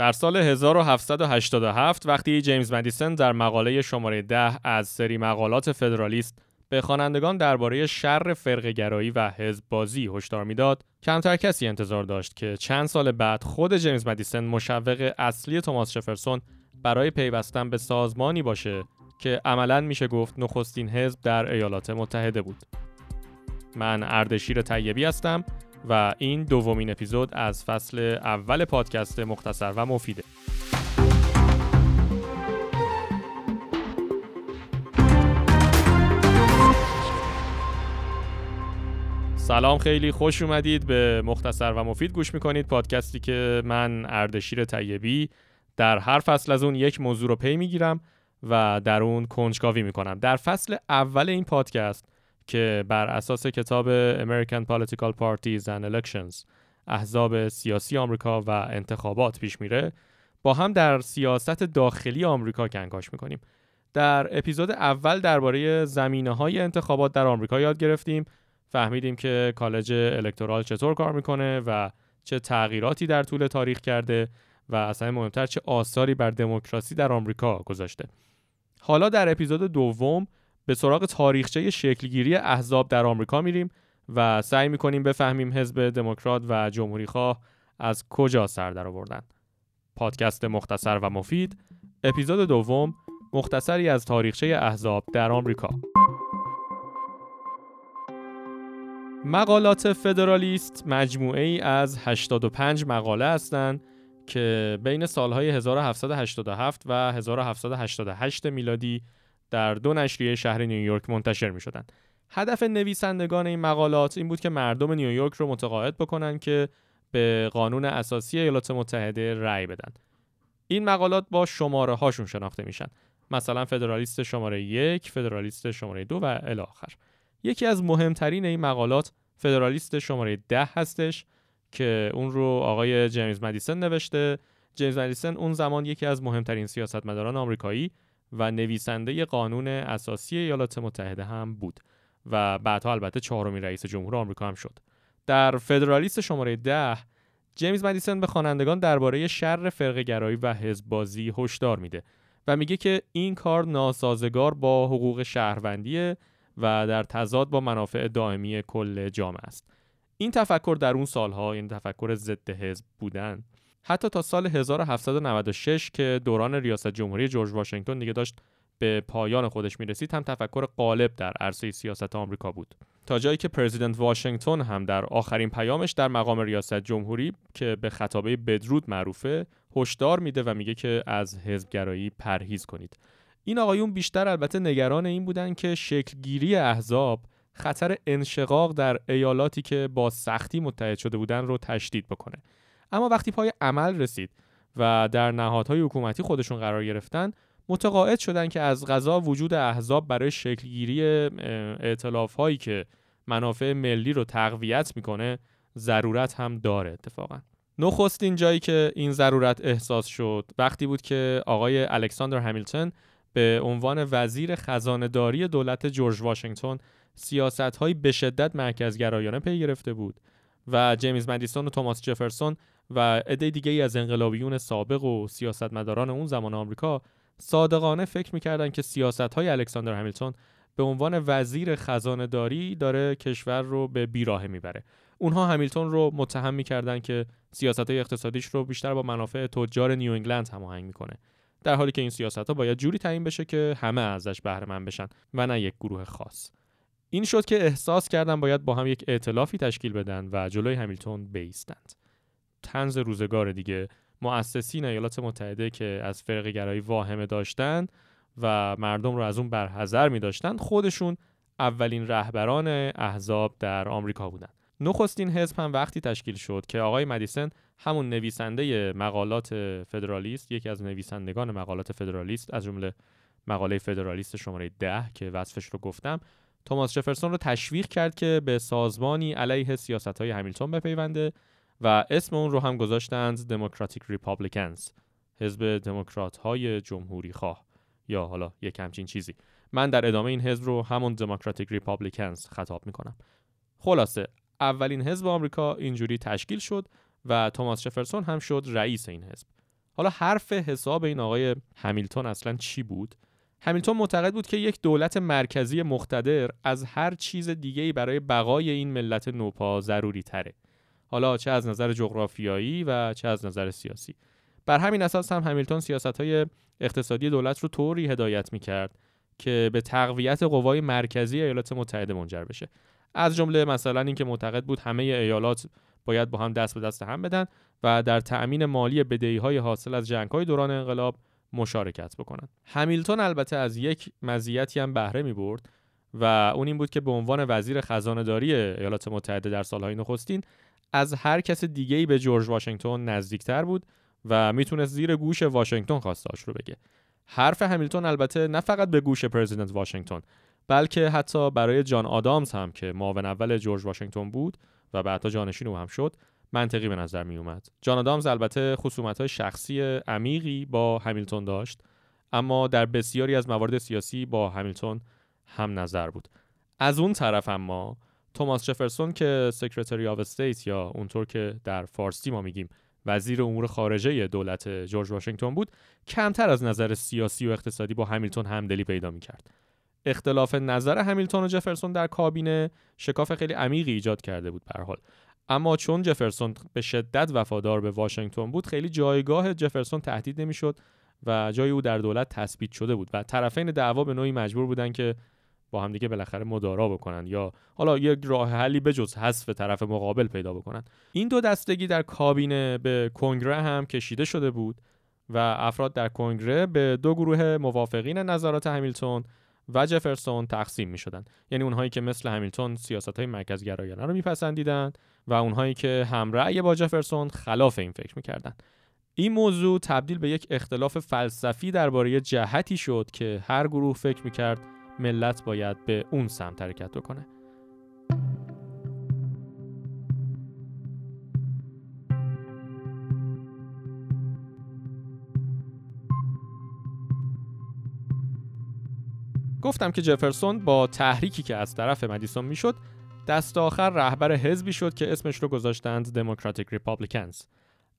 در سال 1787 وقتی جیمز مدیسن در مقاله شماره 10 از سری مقالات فدرالیست به خوانندگان درباره شر فرقه‌گرایی و حزب بازی هشدار می‌داد کمتر کسی انتظار داشت که چند سال بعد خود جیمز مدیسن مشوق اصلی توماس شفرسون برای پیوستن به سازمانی باشه که عملا میشه گفت نخستین حزب در ایالات متحده بود. من اردشیر طیبی هستم. و این دومین اپیزود از فصل اول پادکست مختصر و مفیده. سلام خیلی خوش اومدید. به مختصر و مفید گوش می‌کنید. پادکستی که من اردشیر طیبی در هر فصل از اون یک موضوع رو پی می‌گیرم و در اون کنجکاوی می‌کنم. در فصل اول این پادکست که بر اساس کتاب American Political Parties and Elections احزاب سیاسی آمریکا و انتخابات پیش میره با هم در سیاست داخلی آمریکا کنکاش می‌کنیم. در اپیزود اول درباره زمینه های انتخابات در آمریکا یاد گرفتیم. فهمیدیم که کالج الکترال چطور کار می‌کنه و چه تغییراتی در طول تاریخ کرده و اصلا مهمتر چه آثاری بر دموکراسی در آمریکا گذاشته. حالا در اپیزود دوم به سراغ تاریخچه شکلگیری احزاب در آمریکا میریم و سعی می‌کنیم بفهمیم حزب دموکرات و جمهوری خواه از کجا سر در آوردن. پادکست مختصر و مفید اپیزود دوم مختصری از تاریخچه احزاب در آمریکا. مقالات فدرالیست مجموعه ای از 85 مقاله هستند که بین سالهای 1787 و 1788 میلادی در دو نشریه شهر نیویورک منتشر می شدن. هدف نویسندگان این مقالات این بود که مردم نیویورک رو متقاعد بکنن که به قانون اساسی ایالات متحده رأی بدن. این مقالات با شماره هاشون شناخته میشن. مثلا فدرالیست شماره یک، فدرالیست شماره دو و الی آخر. یکی از مهمترین این مقالات فدرالیست شماره ده هستش که اون رو آقای جیمز مدیسن نوشته. جیمز مدیسن اون زمان یکی از مهمترین سیاستمداران آمریکایی و نویسنده قانون اساسی ایالات متحده هم بود و بعدها البته چهارمین رئیس جمهور آمریکا هم شد. در فدرالیست شماره ده جیمز مدیسن به خوانندگان درباره شر فرقه‌گرایی و حزب بازی هشدار میده و میگه که این کار ناسازگار با حقوق شهروندیه و در تضاد با منافع دائمی کل جامعه است. این تفکر در اون سالها این تفکر ضد حزب بودن حتی تا سال 1796 که دوران ریاست جمهوری جورج واشنگتن دیگه داشت به پایان خودش می‌رسید هم تفکر غالب در عرصه سیاست آمریکا بود. تا جایی که پرزیدنت واشنگتن هم در آخرین پیامش در مقام ریاست جمهوری که به خطابه بدرود معروفه هشدار میده و میگه که از حزبگرایی پرهیز کنید. این آقایون بیشتر البته نگران این بودن که شکلگیری احزاب خطر انشقاق در ایالاتی که با سختی متحد شده بودن رو تشدید بکنه. اما وقتی پای عمل رسید و در نهادهای حکومتی خودشون قرار گرفتن متقاعد شدن که از غذا وجود احزاب برای شکلگیری اعتلاف هایی که منافع ملی رو تقویت می‌کنه ضرورت هم داره اتفاقا. نخستین جایی که این ضرورت احساس شد وقتی بود که آقای الکساندر همیلتون به عنوان وزیر خزانهداری دولت جورج واشنگتن سیاست های به شدت مرکزگرایانه پی گرفته بود و جیمز مدیسون و توماس جفرسون و عده دیگه ای از انقلابیون سابق و سیاستمداران اون زمان آمریکا صادقانه فکر می‌کردن که سیاست های الکساندر همیلتون به عنوان وزیر خزانه داری داره کشور رو به بیراه می‌بره. اونها همیلتون رو متهم می‌کردن که سیاست های اقتصادیش رو بیشتر با منافع تجار نیو انگلند هماهنگ می‌کنه در حالی که این سیاست ها باید جوری تعیین بشه که همه ازش بهره مند بشن و نه یک گروه خاص. این شد که احساس کردن باید با هم یک ائتلافی تشکیل بدن و جلوی همیلتون بیستند. تنز روزگار دیگه مؤسسین ایالات متحده که از فرق گرایی واهمه داشتند و مردم رو از اون برحذر می داشتن خودشون اولین رهبران احزاب در آمریکا بودند. نخستین حزب هم وقتی تشکیل شد که آقای مدیسن همون نویسنده مقالات فدرالیست یکی از نویسندگان مقالات فدرالیست از جمله مقاله فدرالیست شماره ده که وصفش رو گفتم توماس جفرسون رو تشویق کرد که به سازمانی علیه سیاست های همیلتون بپیونده و اسم اون رو هم گذاشتند Democratic Republicans حزب دموکرات های جمهوری خواه. یا حالا یک همچین چیزی. من در ادامه این حزب رو همون Democratic Republicans خطاب می‌کنم. خلاصه اولین حزب آمریکا اینجوری تشکیل شد و توماس جفرسون هم شد رئیس این حزب. حالا حرف حساب این آقای همیلتون اصلا چی بود؟ همیلتون معتقد بود که یک دولت مرکزی مقتدر از هر چیز دیگه‌ای برای بقای این ملت نوپا ضروری تره حالا چه از نظر جغرافیایی و چه از نظر سیاسی بر همین اساس هم همیلتون سیاست های اقتصادی دولت رو طوری هدایت می‌کرد که به تقویت قوای مرکزی ایالات متحده منجر بشه از جمله مثلا اینکه معتقد بود همه ایالات باید با هم دست به دست هم بدن و در تأمین مالی بدهی های حاصل از جنگ های دوران انقلاب مشارکت بکنند. همیلتون البته از یک مزیتی هم بهره می برد و اون این بود که به عنوان وزیر خزانه داری ایالات متحده در سالهای نخستین از هر کس دیگه ای به جورج واشنگتن نزدیکتر بود و می‌تونست زیر گوش واشنگتن خواستاش رو بگه. حرف همیلتون البته نه فقط به گوش پرزیدنت واشنگتن بلکه حتی برای جان آدامز هم که معاون اول جورج واشنگتن بود و بعدها جانشین او هم شد منطقی به نظر می اومد. جان آدامز البته خصومت شخصی عمیقی با همیلتون داشت اما در بسیاری از موارد سیاسی با همیلتون هم نظر بود. از اون طرف اما توماس جفرسون که Secretary of State یا اونطور که در فارسی ما میگیم وزیر امور خارجه دولت جورج واشنگتن بود کمتر از نظر سیاسی و اقتصادی با همیلتون همدلی پیدا می‌کرد. اختلاف نظر همیلتون و جفرسون در کابینه شکاف خیلی عمیقی ایجاد کرده بود به حال. اما چون جفرسون به شدت وفادار به واشنگتن بود خیلی جایگاه جفرسون تهدید نمی‌شد و جای او در دولت تثبیت شده بود و طرفین دعوا به نوعی مجبور بودن که با همدیگه بالاخره مدارا بکنن یا حالا یک راه حلی به جز حذف طرف مقابل پیدا بکنن این دو دستگی در کابینه به کنگره هم کشیده شده بود و افراد در کنگره به دو گروه موافقین نظرات همیلتون و جفرسون تقسیم می شدن. یعنی اونهایی که مثل همیلتون سیاست های مرکزگرایانه رو میپسندیدند و اونهایی که همرأی با جفرسون خلاف این فکر می‌کردن این موضوع تبدیل به یک اختلاف فلسفی درباره جهتی شد که هر گروه فکر می‌کرد ملت باید به اون سمت حرکت بکنه. گفتم که جفرسون با تحریکی که از طرف مدیسون می‌شد دست آخر رهبر حزبی شد که اسمش رو گذاشتند دموکراتیک ریپابلیکنز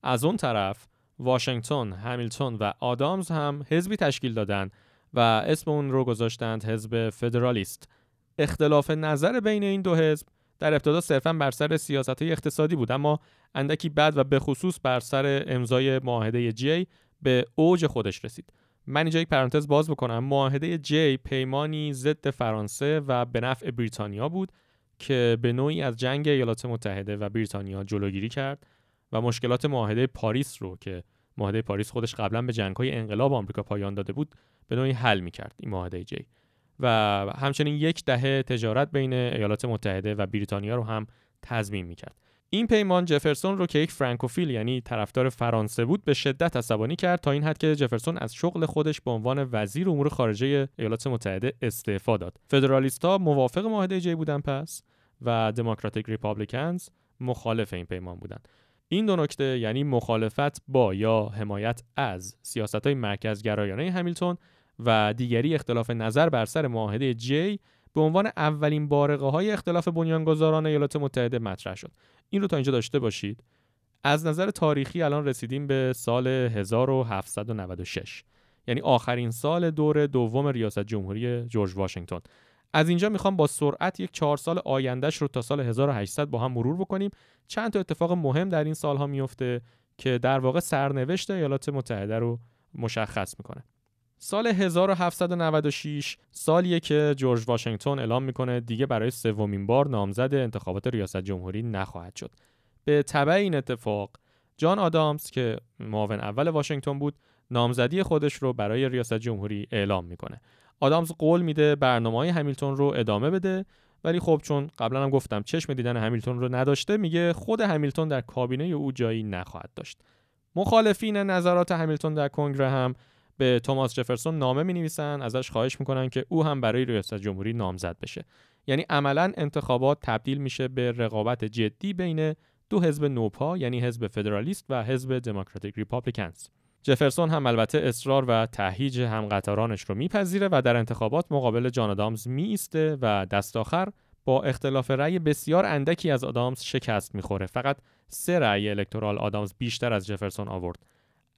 از اون طرف واشنگتن، همیلتون و آدامز هم حزبی تشکیل دادند و اسم اون رو گذاشتند حزب فدرالیست. اختلاف نظر بین این دو حزب در ابتدا صرفا بر سر سیاست های اقتصادی بود اما اندکی بعد و به خصوص بر سر امضای معاهده جی به اوج خودش رسید. من اینجا یک پرانتز باز بکنم. معاهده جی پیمانی ضد فرانسه و به نفع بریتانیا بود که به نوعی از جنگ ایالات متحده و بریتانیا جلوگیری کرد و مشکلات معاهده پاریس رو که معاهده پاریس خودش قبلا به جنگ‌های انقلاب آمریکا پایان داده بود به نوعی حل می‌کرد این معاهده جی. و همچنین یک دهه تجارت بین ایالات متحده و بریتانیا رو هم تضمین می‌کرد. این پیمان جفرسون رو که یک فرانکوفیل یعنی طرفدار فرانسه بود به شدت عصبانی کرد تا این حد که جفرسون از شغل خودش به عنوان وزیر امور خارجه ایالات متحده استعفا داد. فدرالیستها موافق معاهده جی بودن پس و دموکراتیک ریپابلیکنز مخالف این پیمان بودند این دو نکته یعنی مخالفت با یا حمایت از سیاست های مرکزگرایانه همیلتون و دیگری اختلاف نظر بر سر معاهده جی به عنوان اولین بارقه های اختلاف بنیانگذاران ایالات متحده مطرح شد. این رو تا اینجا داشته باشید. از نظر تاریخی الان رسیدیم به سال 1796 یعنی آخرین سال دور دوم ریاست جمهوری جورج واشنگتن. از اینجا می‌خوام با سرعت یک چهار سال آیندهش رو تا سال 1800 با هم مرور بکنیم چند تا اتفاق مهم در این سالها میفته که در واقع سرنوشت ایالات متحده رو مشخص می‌کنه سال 1796 سالیه که جورج واشنگتن اعلام می‌کنه دیگه برای سومین بار نامزد انتخابات ریاست جمهوری نخواهد شد. به تبع این اتفاق جان آدامز که معاون اول واشنگتن بود نامزدی خودش رو برای ریاست جمهوری اعلام می‌کنه. آدامز قول میده برنامه های همیلتون رو ادامه بده. ولی خب چون قبلا هم گفتم چشم دیدن همیلتون رو نداشته میگه خود همیلتون در کابینه او جایی نخواهد داشت. مخالفین نظرات همیلتون در کنگره هم به توماس جفرسون نامه می نویسن ازش خواهش می‌کنن که او هم برای ریاست جمهوری نامزد بشه. یعنی عملا انتخابات تبدیل میشه به رقابت جدی بین دو حزب نوپا یعنی حزب فدرالیست و حزب دموکراتیک ریپابلیکنز جفرسون هم البته اصرار و تهیج همقطارانش رو میپذیره و در انتخابات مقابل جان آدامز می و دست آخر با اختلاف رأی بسیار اندکی از آدامز شکست می‌خوره. فقط سه رأی الکترال آدامز بیشتر از جفرسون آورد.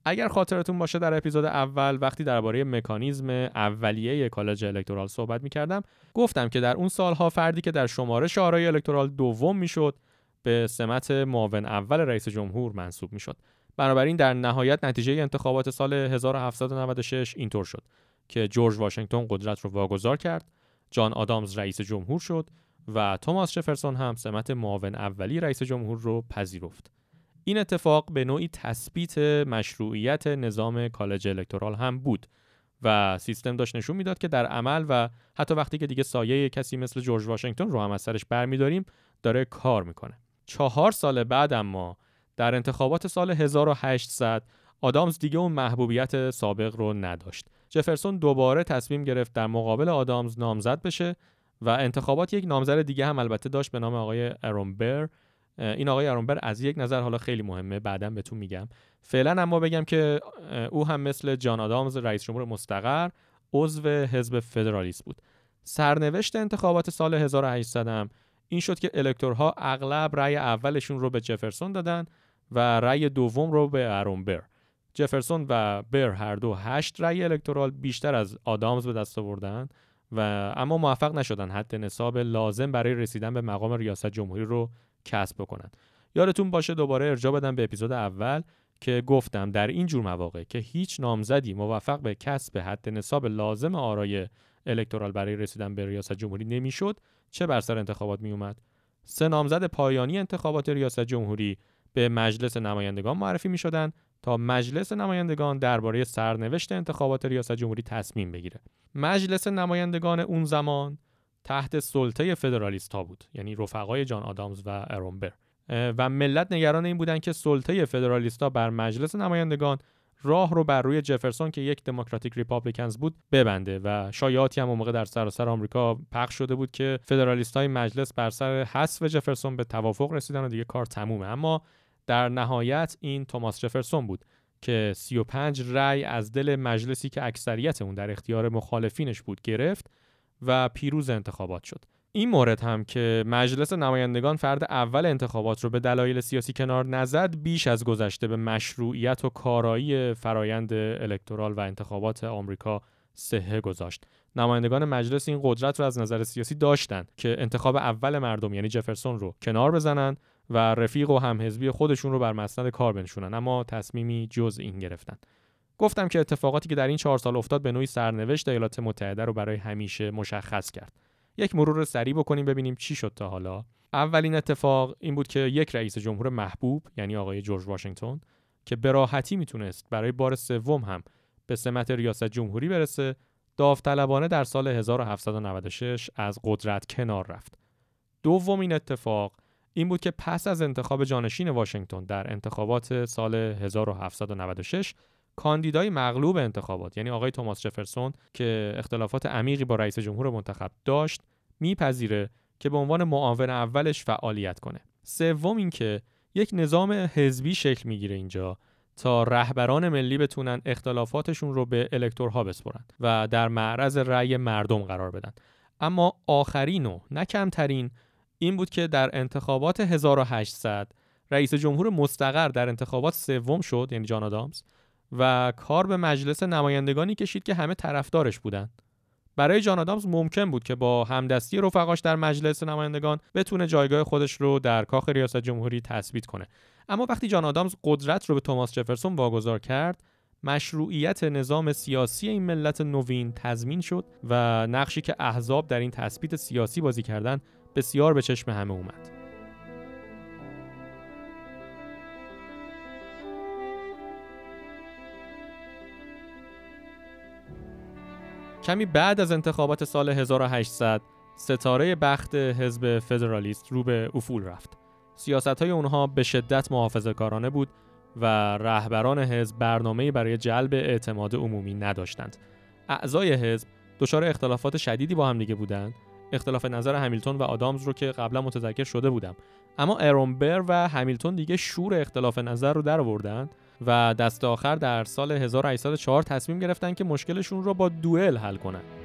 اگر خاطرتون باشه در اپیزود اول وقتی درباره مکانیزم اولیه کالج الکترال صحبت می‌کردم گفتم که در اون سالها فردی که در شمارش آرای الکترال دوم می‌شد به سمت معاون اول رئیس جمهور منصوب می‌شد. بنابراین در نهایت نتیجه انتخابات سال 1796 اینطور شد که جورج واشنگتن قدرت رو واگذار کرد جان آدامز رئیس جمهور شد و توماس جفرسون هم سمت معاون اولی رئیس جمهور رو پذیرفت. این اتفاق به نوعی تثبیت مشروعیت نظام کالج الکترال هم بود و سیستم داشت نشون می‌داد که در عمل و حتی وقتی که دیگه سایه کسی مثل جورج واشنگتن رو هم از سرش برمیداریم داره کار می‌کنه. چهار سال بعد اما در انتخابات سال 1800 آدامز دیگه اون محبوبیت سابق رو نداشت. جفرسون دوباره تصمیم گرفت در مقابل آدامز نامزد بشه و انتخابات یک نامزد دیگه هم البته داشت به نام آقای ارونبر این آقای ارونبر از یک نظر حالا خیلی مهمه بعدا بهتون میگم. فعلا اما بگم که او هم مثل جان آدامز رئیس جمهور مستقر عضو حزب فدرالیست بود. سرنوشت انتخابات سال 1800 هم این شد که الکتورها اغلب رأی اولشون رو به جفرسون دادن و رأی دوم رو به ارونبر جفرسون و بر هر دو هشت رأی الکترال بیشتر از آدامز به دست آوردن و اما موفق نشدن حد نصاب لازم برای رسیدن به مقام ریاست جمهوری رو کسب بکنند یادتون باشه دوباره ارجاع بدم به اپیزود اول که گفتم در این جور مواقع که هیچ نامزدی موفق به کسب حد نصاب لازم آرای الکترال برای رسیدن به ریاست جمهوری نمی‌شد چه بر سر انتخابات می اومد سه نامزد پایانی انتخابات ریاست جمهوری به مجلس نمایندگان معرفی می شدن تا مجلس نمایندگان درباره سرنوشت انتخابات ریاست جمهوری تصمیم بگیره. مجلس نمایندگان اون زمان تحت سلطه فدرالیست ها بود یعنی رفقای جان آدامز و ارونبر و ملت نگران این بودن که سلطه فدرالیستا بر مجلس نمایندگان راه رو بر روی جفرسون که یک دموکراتیک ریپابلیکنز بود ببنده و شایعاتی هم موقع در سراسر آمریکا پخش شده بود که فدرالیست های مجلس بر سر حذف جفرسون به توافق رسیدن و دیگه کار تمومه. اما در نهایت این توماس جفرسون بود که 35 رأی از دل مجلسی که اکثریت اون در اختیار مخالفینش بود گرفت و پیروز انتخابات شد. این مورد هم که مجلس نمایندگان فرد اول انتخابات رو به دلایل سیاسی کنار نزد بیش از گذشته به مشروعیت و کارایی فرایند الکترال و انتخابات آمریکا صحه گذاشت. نمایندگان مجلس این قدرت رو از نظر سیاسی داشتند که انتخاب اول مردم یعنی جفرسون رو کنار بزنن و رفیق و همحزبی خودشون رو بر مسند کار بنشونن اما تصمیمی جز این گرفتن. گفتم که اتفاقاتی که در این چهار سال افتاد به نوعی سرنوشت ایالات متحده رو برای همیشه مشخص کرد. یک مرور سریع بکنیم ببینیم چی شد تا حالا. اولین اتفاق این بود که یک رئیس جمهور محبوب یعنی آقای جورج واشنگتن که به راحتی می‌تونست برای بار سوم هم به سمت ریاست جمهوری برسه داوطلبانه در سال 1796 از قدرت کنار رفت. دومین اتفاق این بود که پس از انتخاب جانشین واشنگتن در انتخابات سال 1796 کاندیدای مغلوب انتخابات یعنی آقای توماس جفرسون که اختلافات عمیقی با رئیس جمهور منتخب داشت میپذیره که به عنوان معاون اولش فعالیت کنه. سوم اینکه یک نظام حزبی شکل می‌گیره اینجا تا رهبران ملی بتونن اختلافاتشون رو به الکتورها بسپرن و در معرض رأی مردم قرار بدن. اما آخرین و نه کمترین این بود که در انتخابات 1800 رئیس جمهور مستقر در انتخابات سوم شد یعنی جان آدامز و کار به مجلس نمایندگانی کشید که همه طرفدارش بودند. برای جان آدامز ممکن بود که با همدستی رفقاش در مجلس نمایندگان بتونه جایگاه خودش رو در کاخ ریاست جمهوری تثبیت کنه اما وقتی جان آدامز قدرت رو به توماس جفرسون واگذار کرد مشروعیت نظام سیاسی این ملت نوین تضمین شد و نقشی که احزاب در این تثبیت سیاسی بازی کردن بسیار به چشم همه اومد کمی بعد از انتخابات سال 1800 ستاره بخت حزب فدرالیست رو به افول رفت. سیاست های اونها به شدت محافظه کارانه بود و رهبران حزب برنامه‌ای برای جلب اعتماد عمومی نداشتند. اعضای حزب دچار اختلافات شدیدی با هم دیگه بودند. اختلاف نظر همیلتون و آدامز رو که قبلا متذکر شده بودم. اما ارونبر و همیلتون دیگه شور اختلاف نظر رو در آوردند و دست آخر در سال 1804 تصمیم گرفتن که مشکلشون رو با دوئل حل کنن.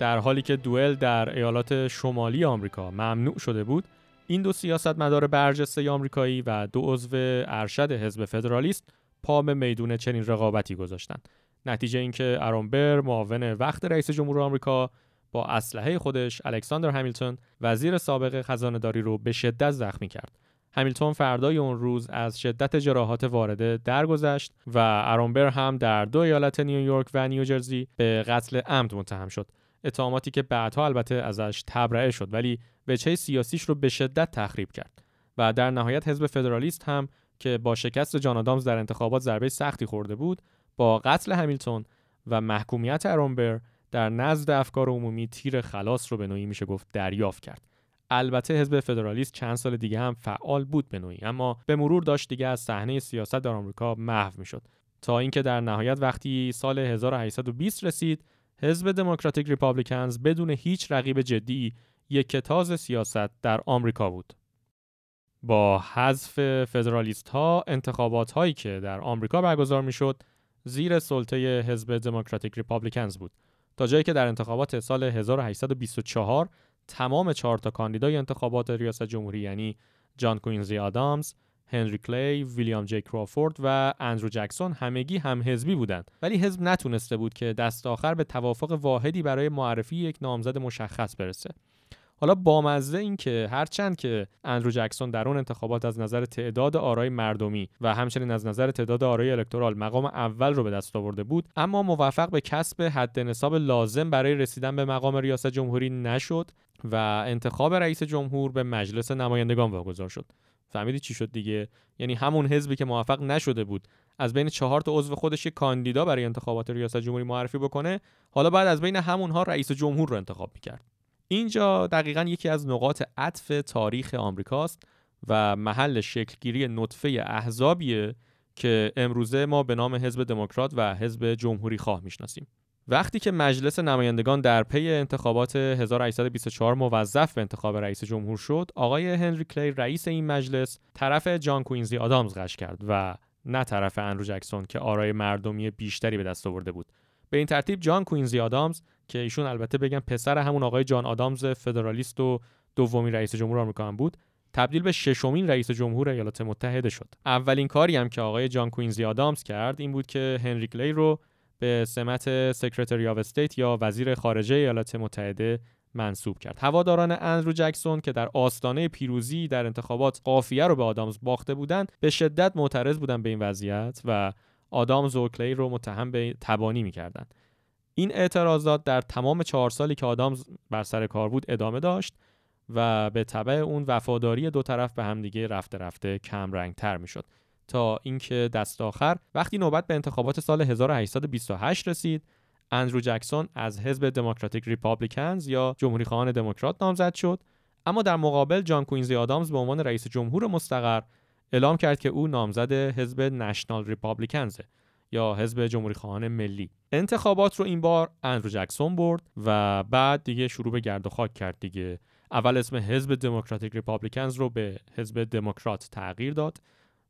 در حالی که دوئل در ایالات شمالی آمریکا ممنوع شده بود این دو سیاستمدار برجسته آمریکایی و دو عضو ارشد حزب فدرالیست پا به میدون چنین رقابتی گذاشتند. نتیجه اینکه ارونبر معاون وقت رئیس جمهور آمریکا با اسلحه خودش الکساندر همیلتون وزیر سابق خزانهداری رو به شدت زخمی کرد. همیلتون فردای اون روز از شدت جراحات وارده درگذشت و ارونبر هم در دو ایالت نیویورک و نیوجرسی به قتل عمد متهم شد. اتهاماتی که بعدها البته ازش تبرئه شد ولی وجهه سیاسیش رو به شدت تخریب کرد و در نهایت حزب فدرالیست هم که با شکست جان آدامز در انتخابات ضربه سختی خورده بود با قتل همیلتون و محکومیت ارونبر در نزد افکار عمومی تیر خلاص رو به نوعی میشه گفت دریافت کرد. البته حزب فدرالیست چند سال دیگه هم فعال بود به نوعی اما به مرور داشت دیگه از صحنه سیاست در آمریکا محو می‌شد. تا اینکه در نهایت وقتی سال 1820 رسید حزب Democratic Republicans بدون هیچ رقیب جدی یکه‌تاز سیاست در آمریکا بود. با حذف فدرالیست ها انتخابات هایی که در آمریکا برگزار می‌شد زیر سلطه حزب Democratic Republicans بود. تا جایی که در انتخابات سال 1824 تمام چهار تا کاندیدای انتخابات ریاست جمهوری یعنی جان کوینزی آدامز، هنری کلی، ویلیام جی کرافورد و اندرو جکسون همگی هم حزبی بودند. ولی حزب نتونسته بود که دست آخر به توافق واحدی برای معرفی یک نامزد مشخص برسه. حالا بامزه این که هرچند که اندرو جکسون در اون انتخابات از نظر تعداد آرای مردمی و همچنین از نظر تعداد آرای الکترال مقام اول رو به دست آورده بود اما موفق به کسب حد نصاب لازم برای رسیدن به مقام ریاست جمهوری نشد و انتخاب رئیس جمهور به مجلس نمایندگان واگذار شد. فهمیدی چی شد دیگه؟ یعنی همون حزبی که موفق نشده بود از بین چهار تا عضو خودش یک کاندیدا برای انتخابات ریاست جمهوری معرفی بکنه حالا بعد از بین همونها رئیس جمهور رو انتخاب می‌کرد. اینجا دقیقا یکی از نقاط عطف تاریخ آمریکاست و محل شکلگیری نطفه احزابیه که امروزه ما به نام حزب دموکرات و حزب جمهوری خواه می‌شناسیم. وقتی که مجلس نمایندگان در پی انتخابات 1824 موظف به انتخاب رئیس جمهور شد آقای هنری کلی رئیس این مجلس طرف جان کوینزی آدامز قش کرد و نه طرف انرو جکسون که آرای مردمی بیشتری به دست آورده بود. به این ترتیب جان کوینزی آدامز که ایشون البته بگم پسر همون آقای جان آدامز فدرالیست و دومی رئیس جمهور آمریکا هم بود تبدیل به ششمین رئیس جمهور ایالات متحده شد. اولین کاری هم که آقای جان کوینزی آدامز کرد این بود که هنری کلی رو به سمت Secretary of State یا وزیر خارجه ایالات متحده منصوب کرد. هواداران اندرو جکسون که در آستانه پیروزی در انتخابات قافیه رو به آدامز باخته بودند به شدت معترض بودند به این وضعیت و آدامز و کلی رو متهم به تبانی می‌کردند. این اعتراضات در تمام چهار سالی که آدامز بر سر کار بود ادامه داشت و بالطبع اون وفاداری دو طرف به همدیگه رفته رفته کم رنگ تر می‌شد تا اینکه دست آخر. وقتی نوبت به انتخابات سال 1828 رسید اندرو جکسون از حزب Democratic Republicans یا جمهوری خواهان دموکرات نامزد شد. اما در مقابل جان کوئینسی آدامز به عنوان رئیس جمهور مستقر اعلام کرد که او نامزد حزب National Republicans یا حزب جمهوری خواهان ملی. انتخابات رو این بار اندرو جکسون برد و بعد دیگه شروع به گرد و خاک کرد دیگه. اول اسم حزب Democratic Republicans رو به حزب دموکرات تغییر داد.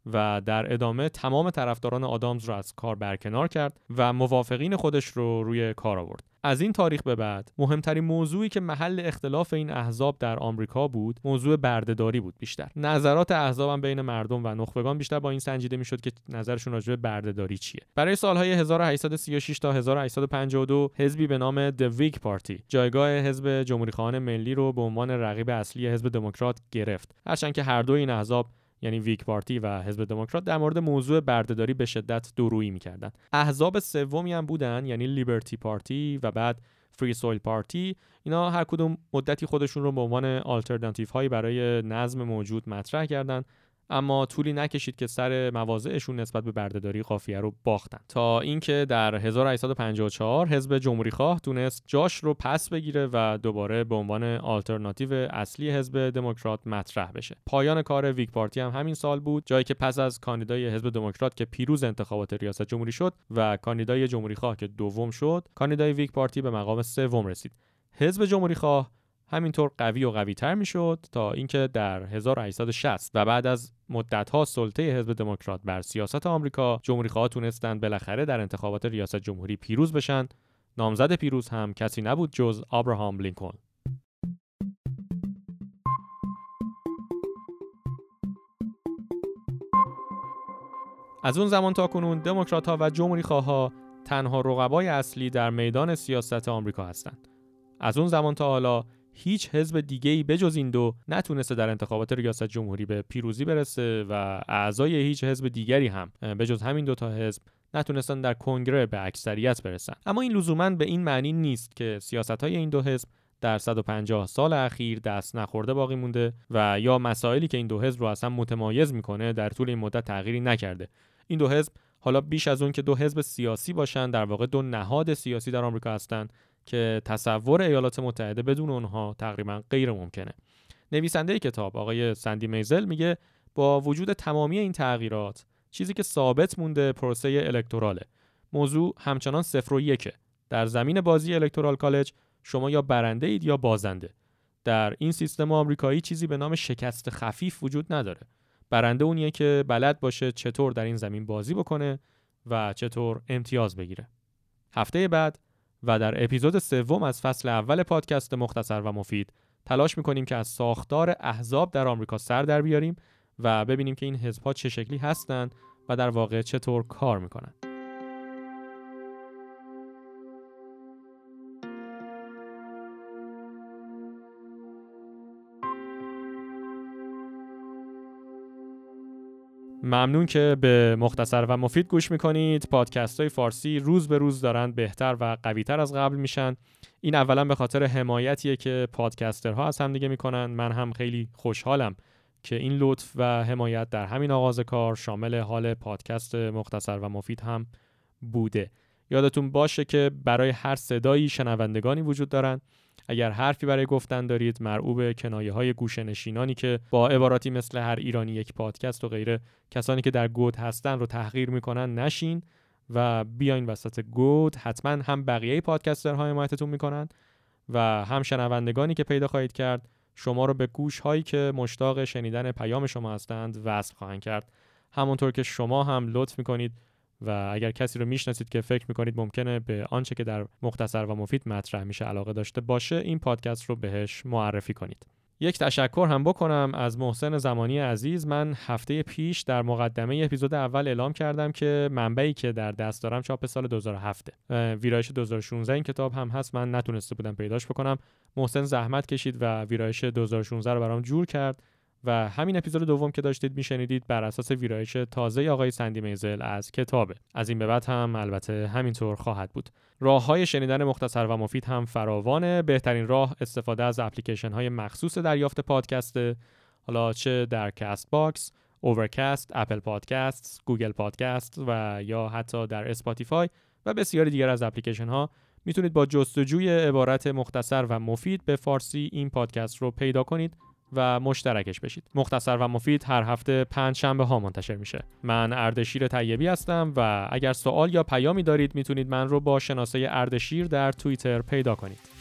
و در ادامه تمام طرفداران آدامز رو از کار برکنار کرد و موافقین خودش رو روی کار آورد. از این تاریخ به بعد مهمترین موضوعی که محل اختلاف این احزاب در آمریکا بود موضوع بردهداری بود بیشتر. نظرات احزاب بین مردم و نخبگان بیشتر با این سنجیده می‌شد که نظرشون راجع به بردهداری چیه. برای سالهای 1836 تا 1852 حزبی به نام The Whig Party جایگاه حزب جمهوری خواهان ملی رو به عنوان رقیب اصلی حزب دموکرات گرفت. هرچند که هر دو این احزاب یعنی Whig Party و حزب دموکرات در مورد موضوع برده‌داری به شدت دورویی می‌کردن. احزاب سومی هم بودن یعنی Liberty Party و بعد Free Soil Party. اینا هر کدوم مدتی خودشون رو به عنوان آلترناتیو هایی برای نظم موجود مطرح کردند اما طولی نکشید که سر مواضعشون نسبت به برده‌داری قافیه رو باختن. تا اینکه در 1854 حزب جمهوری خواه تونست جاش رو پس بگیره و دوباره به عنوان آلترناتیو اصلی حزب دموکرات مطرح بشه. پایان کار Whig Party هم همین سال بود جایی که پس از کاندیدای حزب دموکرات که پیروز انتخابات ریاست جمهوری شد و کاندیدای جمهوری خواه که دوم شد کاندیدای Whig Party به مقام سوم رسید. حزب جمهوری خواه همینطور قوی و قوی تر می‌شد تا اینکه در 1860 و بعد از مدتها سلطه حزب دموکرات بر سیاست آمریکا جمهوری خواه تونستند بالاخره در انتخابات ریاست جمهوری پیروز بشن نامزد پیروز هم کسی نبود جز آبراهام لینکلن از اون زمان تا کنون دموکرات ها و جمهوری ها تنها رقبای اصلی در میدان سیاست آمریکا هستند. از اون زمان تا حالا هیچ حزب دیگه ای بجز این دو نتونسته در انتخابات ریاست جمهوری به پیروزی برسه و اعضای هیچ حزب دیگری هم بجز همین دو تا حزب نتونستن در کنگره به اکثریت برسن. اما این لزوما به این معنی نیست که سیاست های این دو حزب در 150 سال اخیر دست نخورده باقی مونده و یا مسائلی که این دو حزب رو اصلا متمایز می‌کنه در طول این مدت تغییری نکرده. این دو حزب حالا بیش از اون که دو حزب سیاسی باشن در واقع دو نهاد سیاسی در آمریکا هستند که تصور ایالات متحده بدون اونها تقریبا غیر ممکنه. نویسنده کتاب آقای سندی میزل میگه با وجود تمامی این تغییرات چیزی که ثابت مونده پروسه الکتراله موضوع همچنان صفر و یکه. در زمین بازی الکترال کالج شما یا برنده اید یا بازنده. در این سیستم آمریکایی چیزی به نام شکست خفیف وجود نداره. برنده اونیه که بلد باشه چطور در این زمین بازی بکنه و چطور امتیاز بگیره. هفته بعد و در اپیزود سوم از فصل اول پادکست مختصر و مفید تلاش می‌کنیم که از ساختار احزاب در آمریکا سر در بیاریم و ببینیم که این حزبها چه شکلی هستند و در واقع چطور کار می‌کنن. ممنون که به مختصر و مفید گوش می‌کنید. پادکست های فارسی روز به روز دارند بهتر و قویتر از قبل میشن. این اولا به خاطر حمایتیه که پادکسترها از هم دیگه می‌کنن. من هم خیلی خوشحالم که این لطف و حمایت در همین آغاز کار شامل حال پادکست مختصر و مفید هم بوده. یادتون باشه که برای هر صدایی شنوندگانی وجود دارند اگر حرفی برای گفتن دارید مرعوب کنایه های گوشه نشینانی که با عباراتی مثل هر ایرانی یک پادکست و غیره کسانی که در گود هستن رو تحقیر می‌کنن نشین و بیاین وسط گود. حتما هم بقیه پادکسترها حمایتتون می‌کنن و هم شنوندگانی که پیدا خواهید کرد. شما رو به گوش هایی که مشتاق شنیدن پیام شما هستند وصل خواهند کرد. همونطور که شما هم لطف می‌کنید و اگر کسی رو می‌شناسید که فکر می‌کنید ممکنه به آنچه که در مختصر و مفید مطرح میشه علاقه داشته باشه این پادکست رو بهش معرفی کنید. یک تشکر هم بکنم از محسن زمانی عزیز. من هفته پیش در مقدمه اپیزود اول اعلام کردم که منبعی که در دست دارم چاپ سال 2007 ویرایش 2016 این کتاب هم هست. من نتونسته بودم پیداش بکنم. محسن زحمت کشید و ویرایش 2016 رو برام جور کرد. و همین اپیزود دوم که داشتید میشنیدید بر اساس ویرایش تازه آقای سندی میزل از کتابه. از این به بعد هم البته همینطور خواهد بود. راه های شنیدن مختصر و مفید هم فراوانه. بهترین راه استفاده از اپلیکیشن های مخصوص دریافت پادکسته حالا چه در Castbox، Overcast، Apple Podcast، Google Podcast و یا حتی در Spotify و بسیاری دیگر از اپلیکیشن ها می‌تونید با جستجوی عبارت مختصر و مفید به فارسی این پادکست رو پیدا کنید. و مشترکش بشید. مختصر و مفید هر هفته پنج شنبه ها منتشر میشه. من اردشیر طیبی هستم و اگر سوال یا پیامی دارید می‌تونید من رو با شناسه اردشیر در توییتر پیدا کنید.